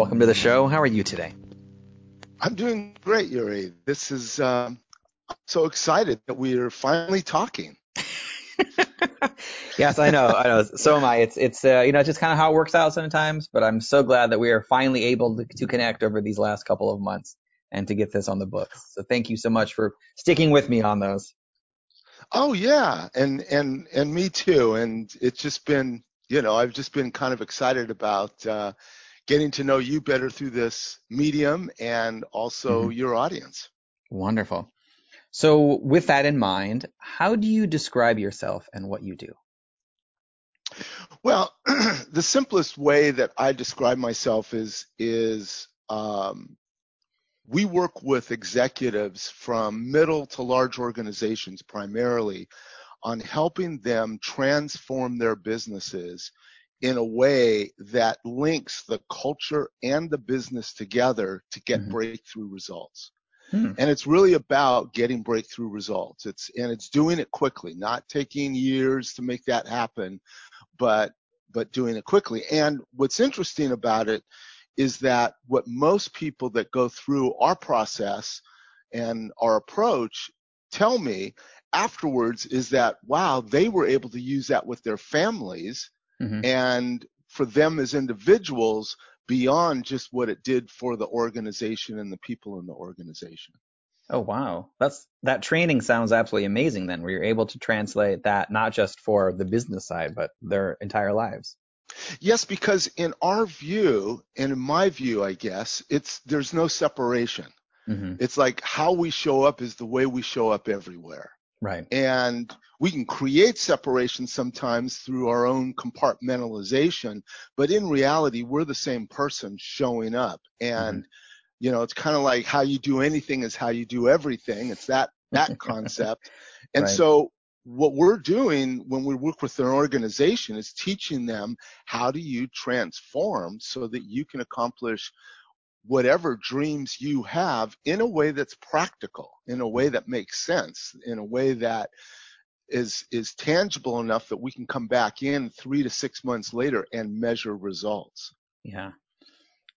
Welcome to the show. How are you today? I'm doing great, Yuri. This is um, I'm so excited that we are finally talking. yes, I know. I know. So am I. It's it's uh, you know just kind of how it works out sometimes. But I'm so glad that we are finally able to, to connect over these last couple of months and to get this on the books. So thank you so much for sticking with me on those. Oh yeah, and and and me too. And it's just been you know I've just been kind of excited about uh, getting to know you better through this medium and also mm-hmm. your audience. Wonderful. So, with that in mind, how do you describe yourself and what you do? Well, the simplest way that I describe myself is is um, we work with executives from middle to large organizations primarily on helping them transform their businesses in a way that links the culture and the business together to get mm-hmm. breakthrough results. Hmm. And it's really about getting breakthrough results. It's and it's doing it quickly, not taking years to make that happen, but but doing it quickly. And what's interesting about it is that what most people that go through our process and our approach tell me afterwards is that wow, they were able to use that with their families mm-hmm. and for them as individuals beyond just what it did for the organization and the people in the organization. Oh wow. That's that training sounds absolutely amazing then where you're able to translate that not just for the business side but their entire lives. Yes, because in our view, and in my view, I guess, it's there's no separation. Mm-hmm. It's like how we show up is the way we show up everywhere. Right. And we can create separation sometimes through our own compartmentalization, but in reality, we're the same person showing up. And, mm-hmm. you know, it's kind of like how you do anything is how you do everything. It's that, that concept. And right. so what we're doing when we work with an organization is teaching them how do you transform so that you can accomplish whatever dreams you have in a way that's practical, in a way that makes sense, in a way that is is tangible enough that we can come back in three to six months later and measure results. Yeah.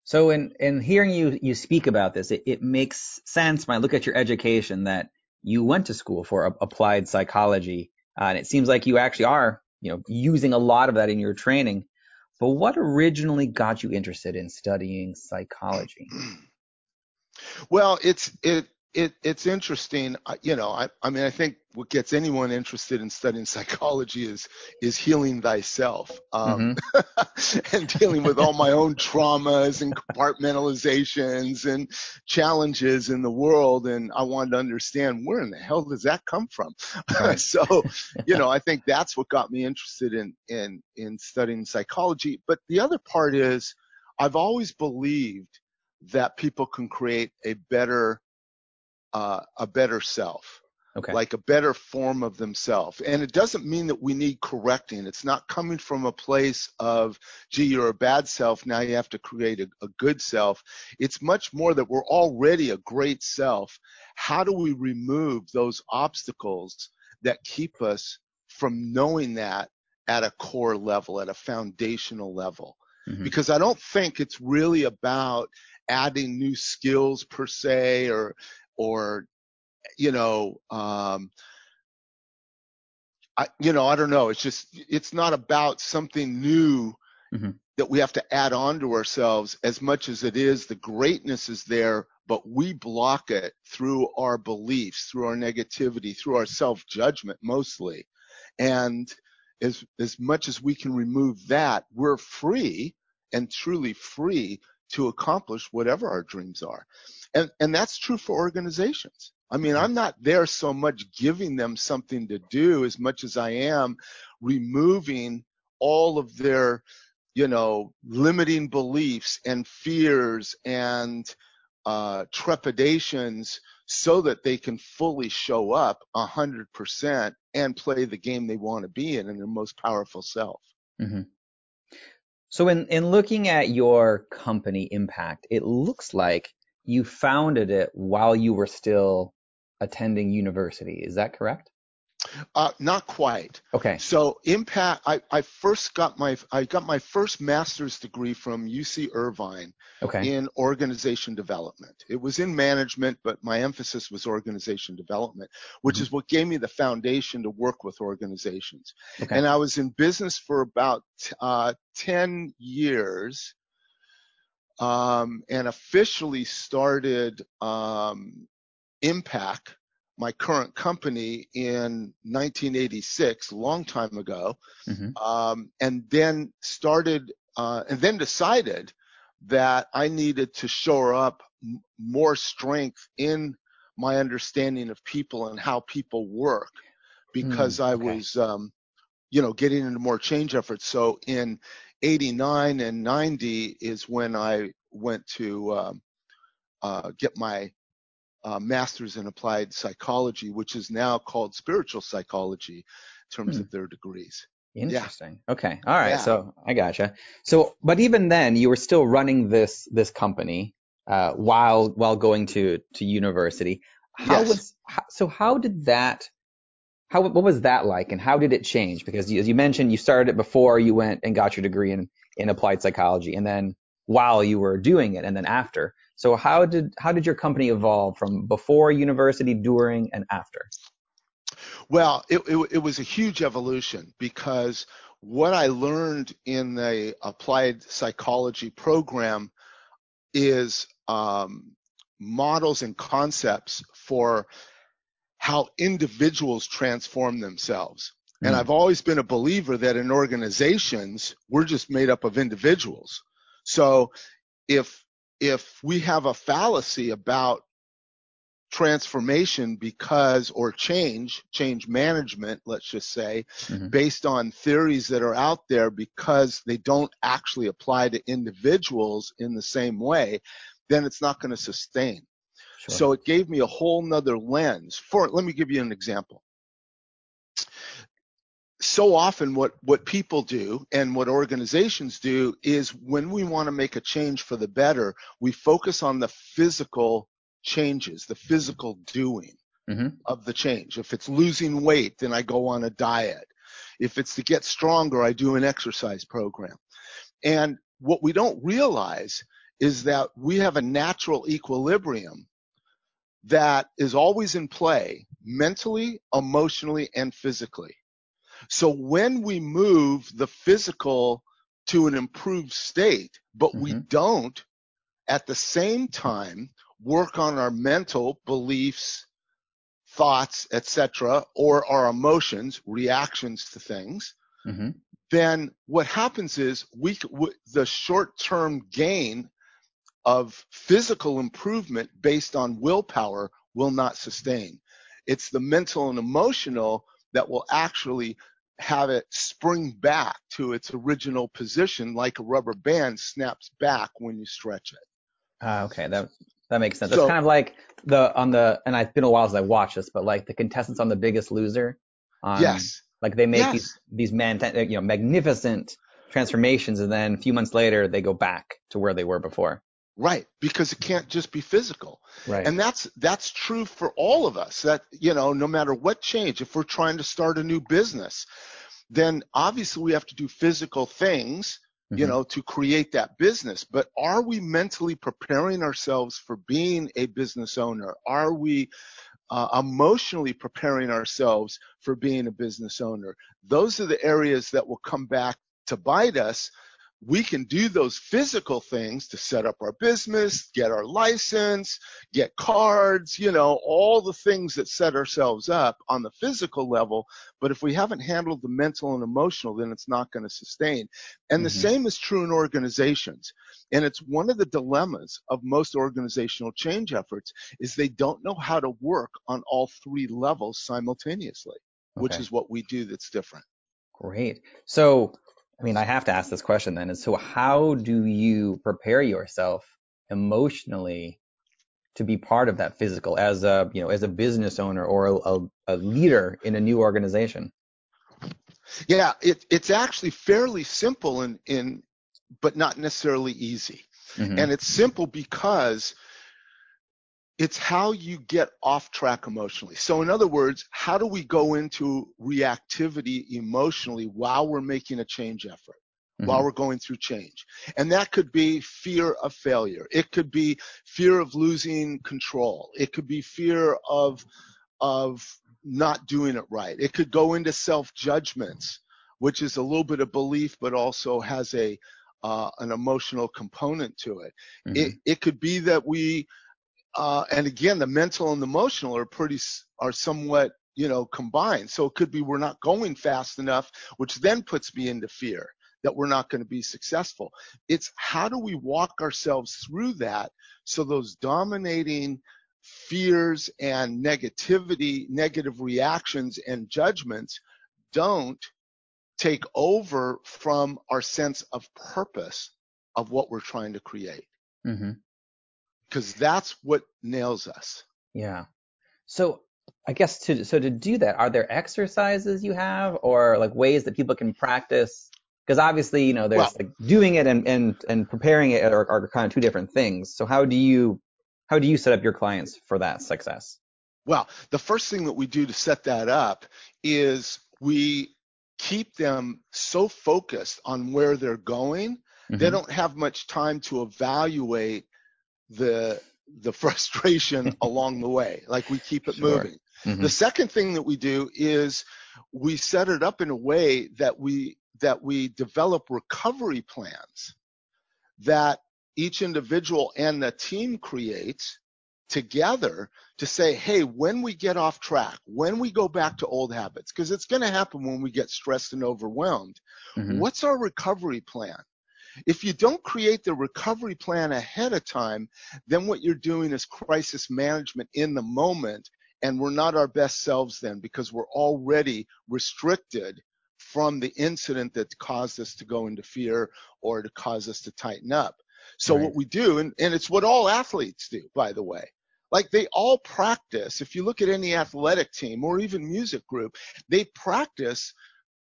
So in in hearing you you speak about this, it, it makes sense when I look at your education that you went to school for applied psychology, uh, and it seems like you actually are you know using a lot of that in your training. But what originally got you interested in studying psychology? Well, it's it it it's interesting. You know, I I mean, I think what gets anyone interested in studying psychology is is healing thyself um, mm-hmm. and dealing with all my own traumas and compartmentalizations and challenges in the world. And I wanted to understand where in the hell does that come from. Right. so, you know, I think that's what got me interested in in in studying psychology. But the other part is, I've always believed that people can create a better uh, a better self. Okay. Like a better form of themselves. And it doesn't mean that we need correcting. It's not coming from a place of, gee, you're a bad self. Now you have to create a, a good self. It's much more that we're already a great self. How do we remove those obstacles that keep us from knowing that at a core level, at a foundational level? Mm-hmm. Because I don't think it's really about adding new skills per se or or you know um I, you know, I don't know. It's just, it's not about something new mm-hmm. that we have to add on to ourselves as much as it is the greatness is there, but we block it through our beliefs, through our negativity, through our self judgment mostly. And as, as much as we can remove that, we're free and truly free to accomplish whatever our dreams are. And, and that's true for organizations. I mean, I'm not there so much giving them something to do as much as I am removing all of their, you know, limiting beliefs and fears and uh, trepidations so that they can fully show up 100% and play the game they want to be in in their most powerful self. Mm-hmm. So, in, in looking at your company IMPAQ, it looks like you founded it while you were still attending university. Is that correct? Uh, not quite. Okay. So IMPAQ. I, I first got my I got my first master's degree from UC Irvine. Okay. In organization development. It was in management, but my emphasis was organization development, which mm-hmm. is what gave me the foundation to work with organizations. Okay. And I was in business for about uh, ten years. Um, and officially started um, IMPAQ my current company in 1986, a long time ago, mm-hmm. um, and then started uh, and then decided that I needed to shore up m- more strength in my understanding of people and how people work because mm, I was, um, you know, getting into more change efforts. So in 89 and 90 is when I went to um, uh, get my uh, master's in applied psychology, which is now called spiritual psychology in terms hmm. of their degrees. Interesting. Yeah. Okay. All right. Yeah. So I gotcha. So, but even then, you were still running this this company uh, while while going to to university. How yes. was how, so? How did that? How what was that like, and how did it change? Because as you mentioned, you started it before you went and got your degree in in applied psychology, and then while you were doing it, and then after. So how did how did your company evolve from before university, during, and after? Well, it, it, it was a huge evolution because what I learned in the applied psychology program is um, models and concepts for how individuals transform themselves. Mm. And I've always been a believer that in organizations, we're just made up of individuals. So if if we have a fallacy about transformation because or change change management let's just say mm-hmm. based on theories that are out there because they don't actually apply to individuals in the same way then it's not going to sustain sure. so it gave me a whole nother lens for let me give you an example so often what what people do and what organizations do is when we want to make a change for the better we focus on the physical changes the physical doing mm-hmm. of the change if it's losing weight then i go on a diet if it's to get stronger i do an exercise program and what we don't realize is that we have a natural equilibrium that is always in play mentally emotionally and physically so when we move the physical to an improved state, but mm-hmm. we don't at the same time work on our mental beliefs, thoughts, etc., or our emotions, reactions to things, mm-hmm. then what happens is we the short-term gain of physical improvement based on willpower will not sustain. It's the mental and emotional that will actually have it spring back to its original position like a rubber band snaps back when you stretch it. Uh, okay, that that makes sense. So, it's kind of like the on the and I've been a while since I watched this, but like the contestants on The Biggest Loser. On, yes. Like they make yes. these these man you know magnificent transformations, and then a few months later they go back to where they were before. Right, because it can't just be physical. Right. And that's that's true for all of us. That you know, no matter what change, if we're trying to start a new business, then obviously we have to do physical things, mm-hmm. you know, to create that business. But are we mentally preparing ourselves for being a business owner? Are we uh, emotionally preparing ourselves for being a business owner? Those are the areas that will come back to bite us we can do those physical things to set up our business, get our license, get cards, you know, all the things that set ourselves up on the physical level. But if we haven't handled the mental and emotional, then it's not going to sustain. And mm-hmm. the same is true in organizations. And it's one of the dilemmas of most organizational change efforts is they don't know how to work on all three levels simultaneously, okay. which is what we do that's different. Great. So I mean, I have to ask this question then. Is so how do you prepare yourself emotionally to be part of that physical as a you know as a business owner or a, a, a leader in a new organization? Yeah, it, it's actually fairly simple in, in but not necessarily easy. Mm-hmm. And it's simple because it's how you get off track emotionally. So, in other words, how do we go into reactivity emotionally while we're making a change effort? Mm-hmm. While we're going through change. And that could be fear of failure. It could be fear of losing control. It could be fear of, of not doing it right. It could go into self judgments, which is a little bit of belief, but also has a, uh, an emotional component to it. Mm-hmm. It, it could be that we uh, and again, the mental and the emotional are pretty are somewhat you know combined. So it could be we're not going fast enough, which then puts me into fear that we're not going to be successful. It's how do we walk ourselves through that so those dominating fears and negativity, negative reactions and judgments don't take over from our sense of purpose of what we're trying to create. Mm-hmm because that's what nails us. Yeah. So I guess to so to do that, are there exercises you have or like ways that people can practice? Because obviously, you know, there's well, like doing it and and and preparing it are, are kind of two different things. So how do you how do you set up your clients for that success? Well, the first thing that we do to set that up is we keep them so focused on where they're going, mm-hmm. they don't have much time to evaluate the the frustration along the way. Like we keep it sure. moving. Mm-hmm. The second thing that we do is we set it up in a way that we that we develop recovery plans that each individual and the team creates together to say, hey, when we get off track, when we go back to old habits, because it's going to happen when we get stressed and overwhelmed, mm-hmm. what's our recovery plan? If you don't create the recovery plan ahead of time, then what you're doing is crisis management in the moment, and we're not our best selves then because we're already restricted from the incident that caused us to go into fear or to cause us to tighten up. So right. what we do, and, and it's what all athletes do, by the way, like they all practice. If you look at any athletic team or even music group, they practice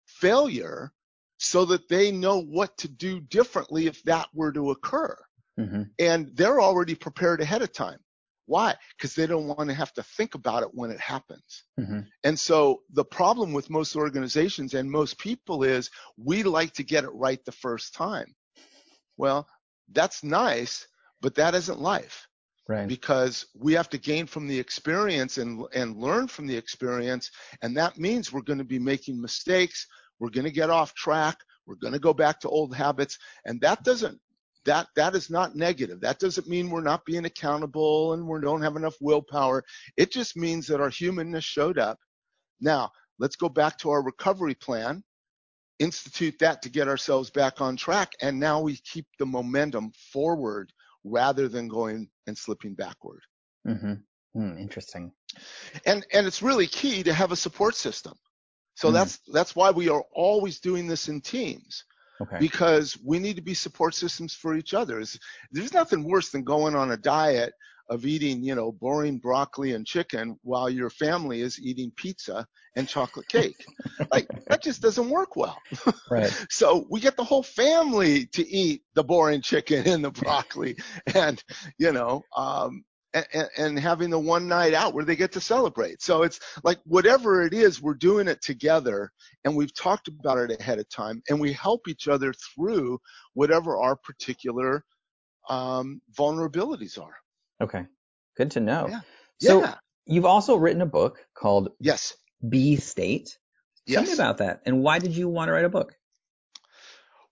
failure so that they know what to do differently if that were to occur. Mm-hmm. And they're already prepared ahead of time. Why? Because they don't want to have to think about it when it happens. Mm-hmm. And so the problem with most organizations and most people is we like to get it right the first time. Well, that's nice, but that isn't life. Right. Because we have to gain from the experience and and learn from the experience, and that means we're going to be making mistakes. We're going to get off track. We're going to go back to old habits. And that doesn't, that, that is not negative. That doesn't mean we're not being accountable and we don't have enough willpower. It just means that our humanness showed up. Now, let's go back to our recovery plan, institute that to get ourselves back on track. And now we keep the momentum forward rather than going and slipping backward. Mm-hmm. Mm, interesting. And and it's really key to have a support system. So mm. that's that's why we are always doing this in teams. Okay. Because we need to be support systems for each other. There's nothing worse than going on a diet of eating, you know, boring broccoli and chicken while your family is eating pizza and chocolate cake. like that just doesn't work well. Right. so we get the whole family to eat the boring chicken and the broccoli and, you know, um, and, and, having the one night out where they get to celebrate. So it's like whatever it is, we're doing it together and we've talked about it ahead of time and we help each other through whatever our particular um, vulnerabilities are. Okay. Good to know. Yeah. So yeah. you've also written a book called Yes. B State. Tell yes. me about that. And why did you want to write a book?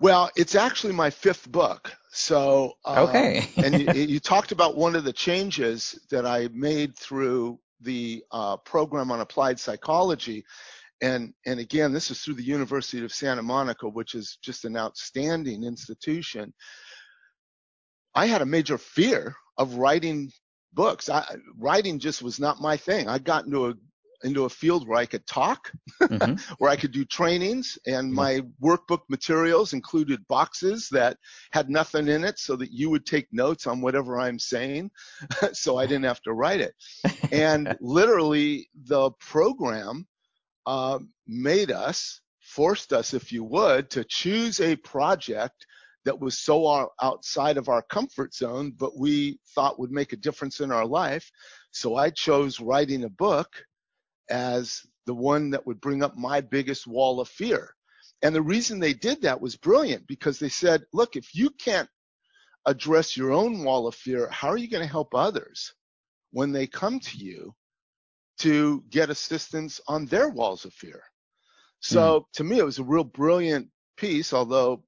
Well, it's actually my fifth book. So, uh, okay. and you, you, talked about one of the changes that I made through the uh, program on applied psychology. And, and again, this is through the University of Santa Monica, which is just an outstanding institution. I had a major fear of writing books. I, writing just was not my thing. I got into a into a field where I could talk, mm-hmm. where I could do trainings, and mm-hmm. my workbook materials included boxes that had nothing in it so that you would take notes on whatever I'm saying so I didn't have to write it. and literally, the program uh, made us, forced us, if you would, to choose a project that was so outside of our comfort zone, but we thought would make a difference in our life. So I chose writing a book as the one that would bring up my biggest wall of fear. And the reason they did that was brilliant because they said, look, if you can't address your own wall of fear, how are you going to help others when they come to you to get assistance on their walls of fear? So mm. to me, it was a real brilliant piece, although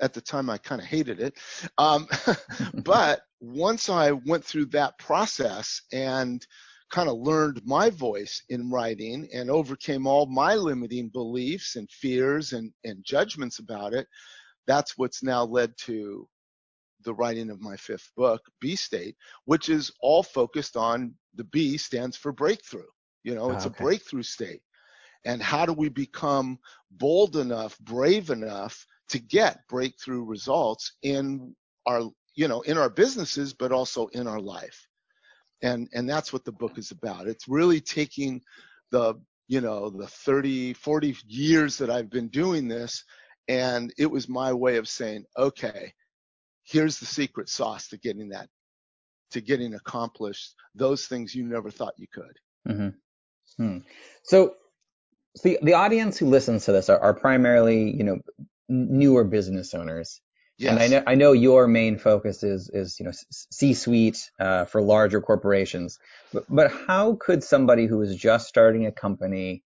at the time I kind of hated it. Um, but once I went through that process and kind of learned my voice in writing and overcame all my limiting beliefs and fears and, and judgments about it, that's what's now led to the writing of my fifth book, B State, which is all focused on the B stands for breakthrough. You know, it's okay. a breakthrough state. And how do we become bold enough, brave enough to get breakthrough results in our, you know, in our businesses, but also in our life? And and that's what the book is about it's really taking the you know the 30 40 years that i've been doing this and it was my way of saying okay here's the secret sauce to getting that to getting accomplished those things you never thought you could mm-hmm. hmm. so the the audience who listens to this are, are primarily you know newer business owners Yes. And I know I know your main focus is is you know C-suite uh, for larger corporations, but, but how could somebody who is just starting a company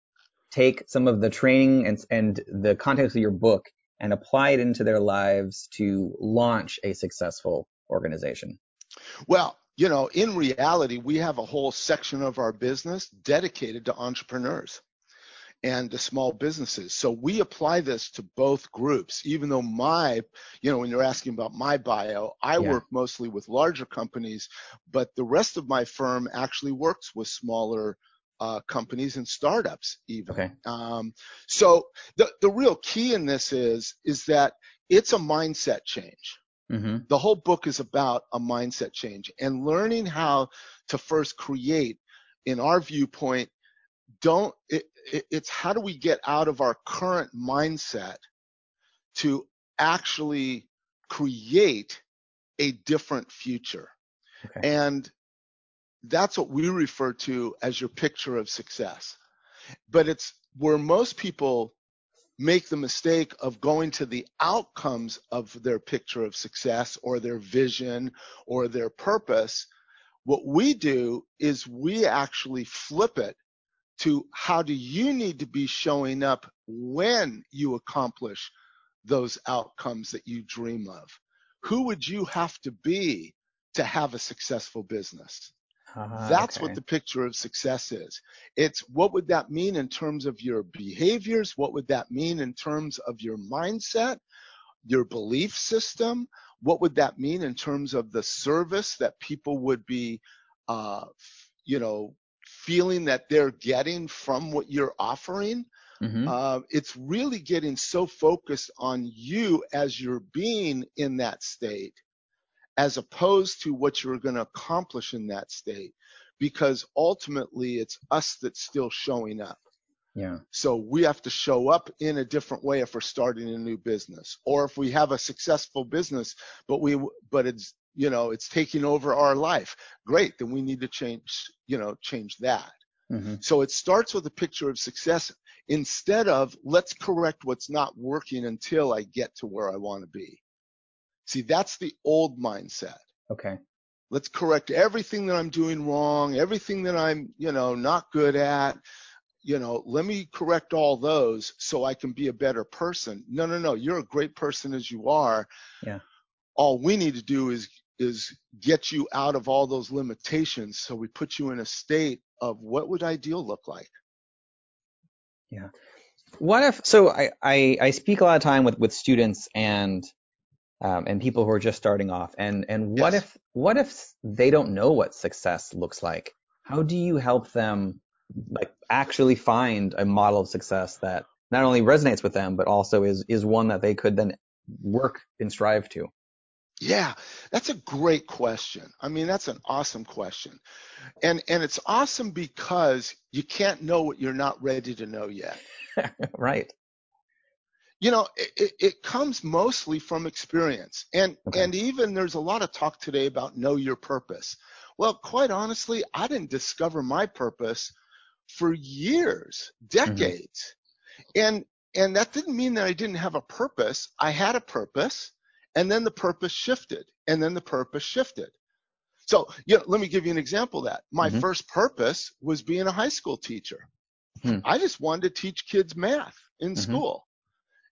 take some of the training and and the context of your book and apply it into their lives to launch a successful organization? Well, you know, in reality, we have a whole section of our business dedicated to entrepreneurs and the small businesses. So we apply this to both groups, even though my, you know, when you're asking about my bio, I yeah. work mostly with larger companies, but the rest of my firm actually works with smaller uh, companies and startups even. Okay. Um, so the, the real key in this is, is that it's a mindset change. Mm-hmm. The whole book is about a mindset change and learning how to first create, in our viewpoint, don't it, it, it's how do we get out of our current mindset to actually create a different future okay. and that's what we refer to as your picture of success but it's where most people make the mistake of going to the outcomes of their picture of success or their vision or their purpose what we do is we actually flip it to how do you need to be showing up when you accomplish those outcomes that you dream of? Who would you have to be to have a successful business? Uh, That's okay. what the picture of success is. It's what would that mean in terms of your behaviors? What would that mean in terms of your mindset, your belief system? What would that mean in terms of the service that people would be, uh, you know, feeling that they're getting from what you're offering. Mm-hmm. Uh, it's really getting so focused on you as you're being in that state, as opposed to what you're going to accomplish in that state, because ultimately it's us that's still showing up. Yeah. So we have to show up in a different way if we're starting a new business, or if we have a successful business, but we but it's you know it's taking over our life great then we need to change you know change that mm-hmm. so it starts with a picture of success instead of let's correct what's not working until i get to where i want to be see that's the old mindset okay let's correct everything that i'm doing wrong everything that i'm you know not good at you know, let me correct all those so I can be a better person. No, no, no. You're a great person as you are. Yeah. All we need to do is is get you out of all those limitations so we put you in a state of what would ideal look like. Yeah. What if so I, I, I speak a lot of time with, with students and um, and people who are just starting off and and what Yes. if what if they don't know what success looks like? How do you help them like actually find a model of success that not only resonates with them but also is is one that they could then work and strive to? Yeah, that's a great question. I mean, that's an awesome question. And and it's awesome because you can't know what you're not ready to know yet. right. You know, it, it, comes mostly from experience. And Okay. and even there's a lot of talk today about know your purpose. Well, quite honestly, I didn't discover my purpose for years, mm-hmm. decades. And and that didn't mean that I didn't have a purpose. I had a purpose, and then the purpose shifted, and then the purpose shifted. So, you know, let me give you an example of that. My Mhm. first purpose was being a high school teacher. Hmm. I just wanted to teach kids math in Mhm. school.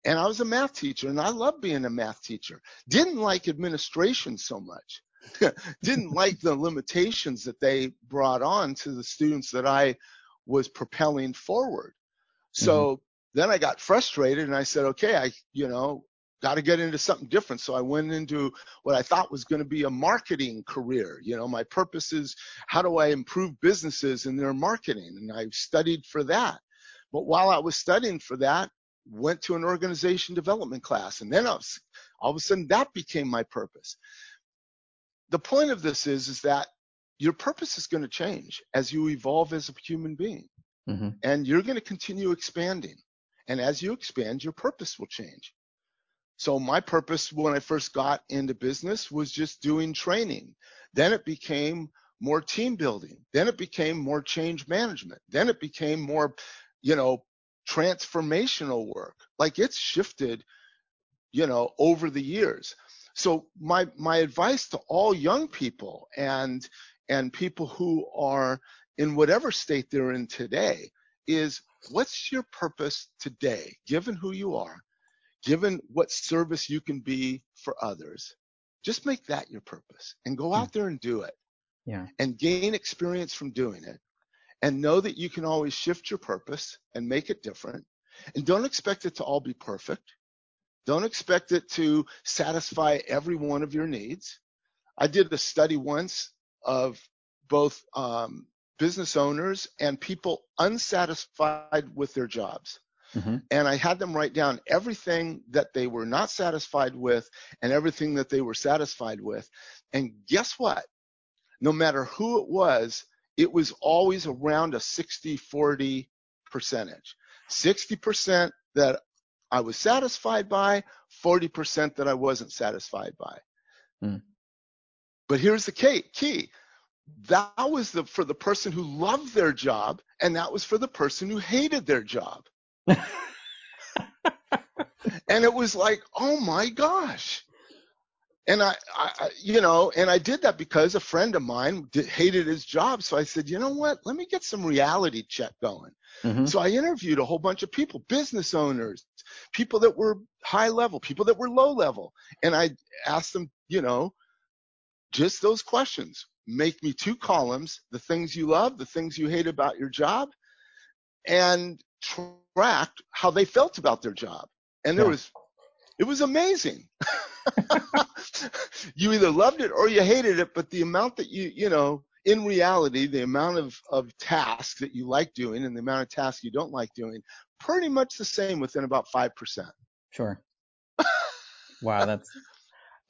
And I was a math teacher, and I loved being a math teacher. Didn't like administration so much. Didn't like the limitations that they brought on to the students that I was propelling forward. So then I got frustrated and I said, okay, I, you know, got to get into something different. So I went into what I thought was going to be a marketing career. You know, my purpose is how do I improve businesses in their marketing? And I studied for that. But while I was studying for that, went to an organization development class. And then I was, all of a sudden that became my purpose. The point of this is, is that your purpose is going to change as you evolve as a human being hmm and you're going to continue expanding. And as you expand, your purpose will change. So my purpose when I first got into business was just doing training. Then it became more team building. Then it became more change management. Then it became more, you know, transformational work. Like it's shifted, you know, over the years. So my my advice to all young people and and people who are in whatever state they're in today is what's your purpose today, given who you are, given what service you can be for others. Just make that your purpose and go out there and do it Yeah. and gain experience from doing it and know that you can always shift your purpose and make it different and don't expect it to all be perfect. Don't expect it to satisfy every one of your needs. I did a study once of both um, business owners and people unsatisfied with their jobs. Hmm And I had them write down everything that they were not satisfied with and everything that they were satisfied with. And guess what? No matter who it was, it was always around a 60 40 percentage. 60% that I was satisfied by, 40% that I wasn't satisfied by. Hmm. But here's the key, key. That was the for the person who loved their job, and that was for the person who hated their job. and it was like, oh my gosh. And I, I, you know, and I did that because a friend of mine did, hated his job. So I said, you know what? Let me get some reality check going. hmm So I interviewed a whole bunch of people, business owners, people that were high level, people that were low level. And I asked them, you know, just those questions. Make me two columns, the things you love, the things you hate about your job, and tracked how they felt about their job. And there Yeah. was, it was amazing. you either loved it or you hated it, but the amount that you, you know, in reality, the amount of, of tasks that you like doing and the amount of tasks you don't like doing, pretty much the same within about 5%. Sure. wow, that's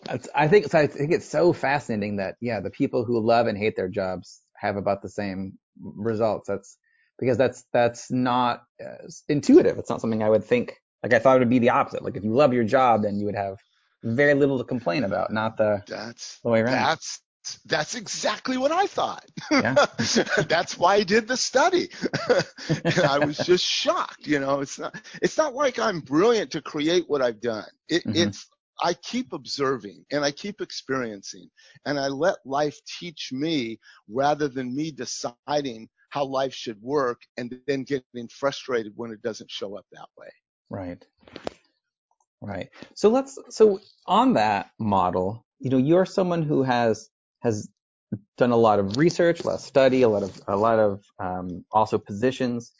that's I think so I think it's so fascinating that yeah, the people who love and hate their jobs have about the same results. That's because that's that's not uh, intuitive. It's not something I would think. Like I thought it would be the opposite. Like if you love your job, then you would have very little to complain about, not the That's, the way around. that's, that's exactly what I thought. Yeah. that's why I did the study. and I was just shocked. You know, it's not, it's not like I'm brilliant to create what I've done. It, Mhm. It's, I keep observing and I keep experiencing and I let life teach me rather than me deciding how life should work and then getting frustrated when it doesn't show up that way. Right. Right. So let's so on that model, you know, you're someone who has has done a lot of research, a lot of study, a lot of a lot of um, also positions.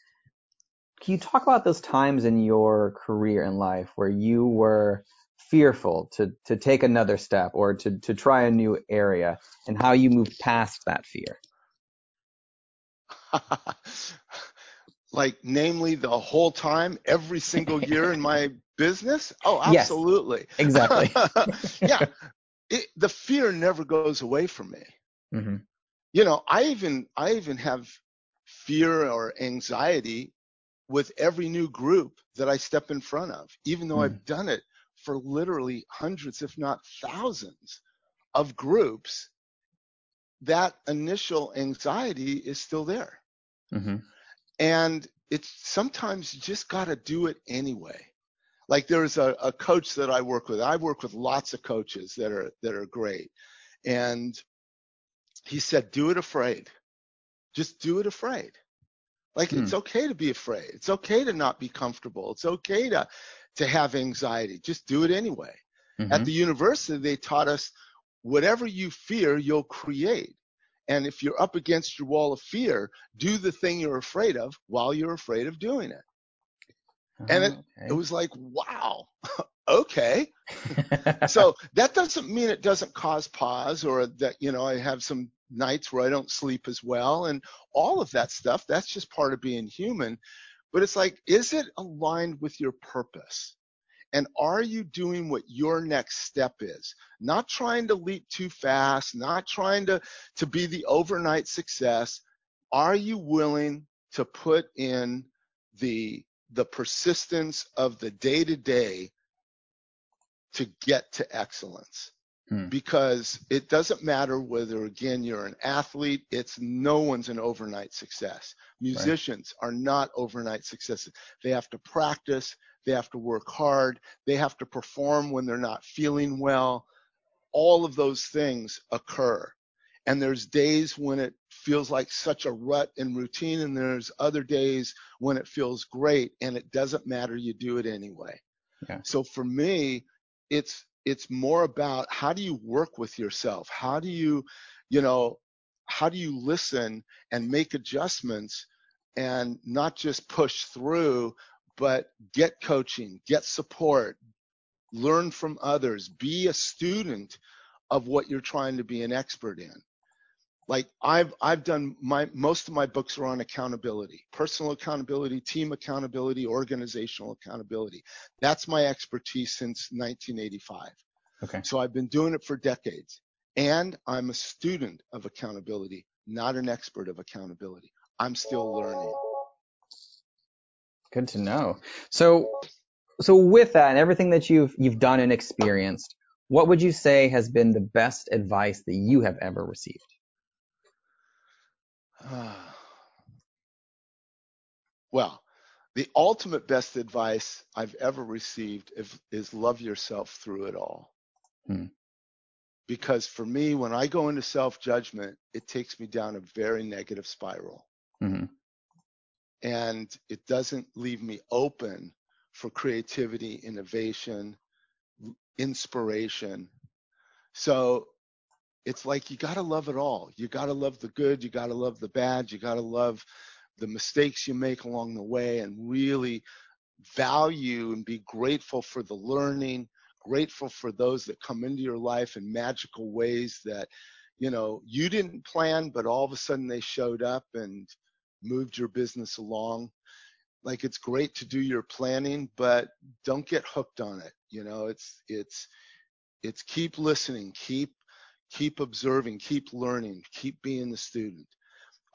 Can you talk about those times in your career and life where you were fearful to to take another step or to to try a new area and how you moved past that fear? like namely the whole time every single year in my business? Oh absolutely. Yes, exactly. Yeah. It, the fear never goes away from me. Mm-hmm. you know i even i even have fear or anxiety with every new group that i step in front of even though mm. i've done it for literally hundreds if not thousands of groups that initial anxiety is still there mm-hmm. and it's sometimes you just got to do it anyway like there's a, a coach that I work with. I work with lots of coaches that are that are great. And he said, do it afraid. Just do it afraid. Like hmm. it's okay to be afraid. It's okay to not be comfortable. It's okay to to have anxiety. Just do it anyway. Mm-hmm. At the university, they taught us whatever you fear, you'll create. And if you're up against your wall of fear, do the thing you're afraid of while you're afraid of doing it and it, uh-huh, okay. it was like, wow, okay. so that doesn't mean it doesn't cause pause or that, you know, I have some nights where I don't sleep as well and all of that stuff. That's just part of being human. But it's like, is it aligned with your purpose? And are you doing what your next step is? Not trying to leap too fast, not trying to, to be the overnight success. Are you willing to put in the the persistence of the day to day to get to excellence. Hmm. Because it doesn't matter whether, again, you're an athlete, it's no one's an overnight success. Musicians right. are not overnight successes. They have to practice, they have to work hard, they have to perform when they're not feeling well. All of those things occur. And there's days when it feels like such a rut and routine, and there's other days when it feels great and it doesn't matter, you do it anyway. Yeah. So for me, it's it's more about how do you work with yourself? How do you, you know, how do you listen and make adjustments and not just push through, but get coaching, get support, learn from others, be a student of what you're trying to be an expert in like I've I've done my most of my books are on accountability, personal accountability, team accountability, organizational accountability. That's my expertise since 1985. Okay. So I've been doing it for decades. And I'm a student of accountability, not an expert of accountability. I'm still learning. Good to know. So so with that and everything that you've you've done and experienced, what would you say has been the best advice that you have ever received? well, the ultimate best advice I've ever received is, is love yourself through it all. Hmm. Because for me, when I go into self judgment, it takes me down a very negative spiral. Mm-hmm. And it doesn't leave me open for creativity, innovation, inspiration. So it's like you got to love it all. You got to love the good, you got to love the bad, you got to love the mistakes you make along the way and really value and be grateful for the learning, grateful for those that come into your life in magical ways that you know you didn't plan but all of a sudden they showed up and moved your business along like it's great to do your planning but don't get hooked on it you know it's it's it's keep listening keep keep observing, keep learning, keep being the student.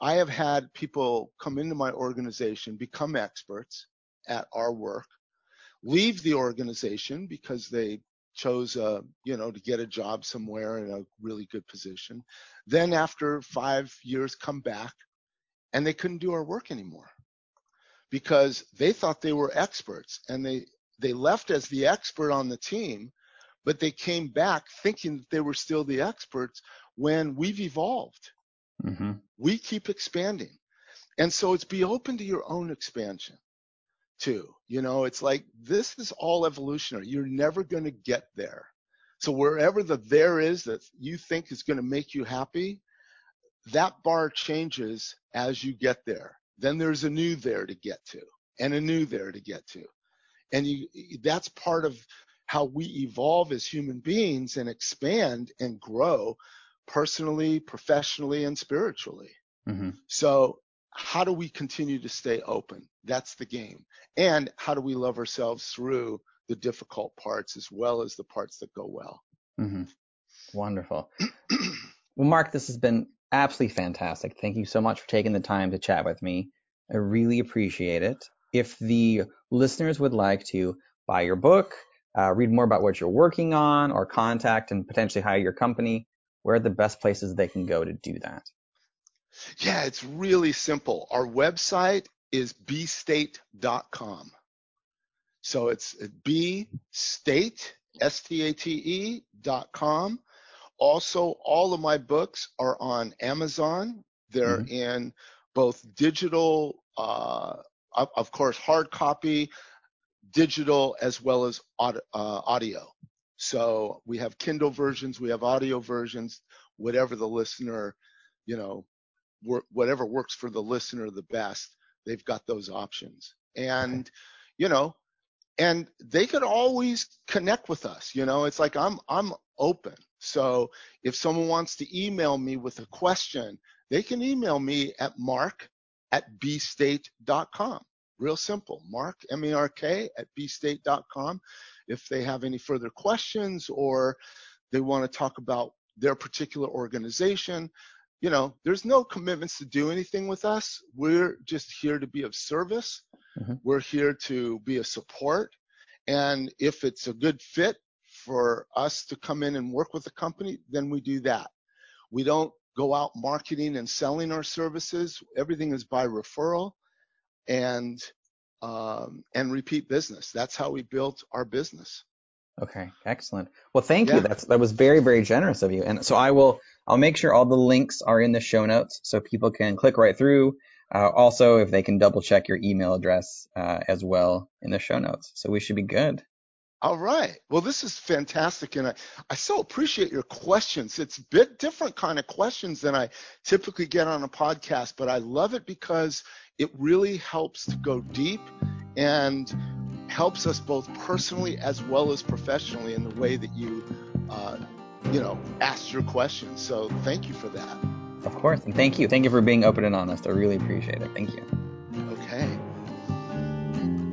I have had people come into my organization, become experts at our work, leave the organization because they chose a, you know, to get a job somewhere in a really good position. Then after five years come back and they couldn't do our work anymore because they thought they were experts and they, they left as the expert on the team but they came back thinking that they were still the experts when we've evolved. Mm-hmm. We keep expanding. And so it's be open to your own expansion too. You know, it's like this is all evolutionary. You're never going to get there. So wherever the there is that you think is going to make you happy, that bar changes as you get there. Then there's a new there to get to and a new there to get to. And you, that's part of how we evolve as human beings and expand and grow personally, professionally, and spiritually. Mm-hmm. So how do we continue to stay open? That's the game. And how do we love ourselves through the difficult parts as well as the parts that go well? Mm-hmm. Wonderful. well, Mark, this has been absolutely fantastic. Thank you so much for taking the time to chat with me. I really appreciate it. If the listeners would like to buy your book, uh, read more about what you're working on, or contact and potentially hire your company, where are the best places they can go to do that? Yeah, it's really simple. Our website is bstate.com. So it's bstate, S-T-A-T-E dot com. Also, all of my books are on Amazon. They're mm-hmm. in both digital, uh, of course, hard copy, digital, as well as uh, audio. So we have Kindle versions, we have audio versions, whatever the listener, you know, whatever works for the listener the best, they've got those options. And, you know, and they could always connect with us. You know, it's like I'm I'm open. So if someone wants to email me with a question, they can email me at mark at bstate.com. Real simple. Mark, M-A-R-K, at bstate.com. If they have any further questions or they want to talk about their particular organization, you know, there's no commitments to do anything with us. We're just here to be of service. Mm-hmm. We're here to be a support. And if it's a good fit for us to come in and work with the company, then we do that. We don't go out marketing and selling our services. Everything is by referral and um, and repeat business. That's how we built our business. Okay, excellent. Well, thank yeah. you. That's that was very very generous of you. And so I will I'll make sure all the links are in the show notes so people can click right through. Uh, also, if they can double check your email address uh, as well in the show notes. So we should be good. All right. Well, this is fantastic, and I, I so appreciate your questions. It's a bit different kind of questions than I typically get on a podcast, but I love it because it really helps to go deep and helps us both personally as well as professionally in the way that you uh, you know, asked your questions. So thank you for that. Of course. And thank you. Thank you for being open and honest. I really appreciate it. Thank you.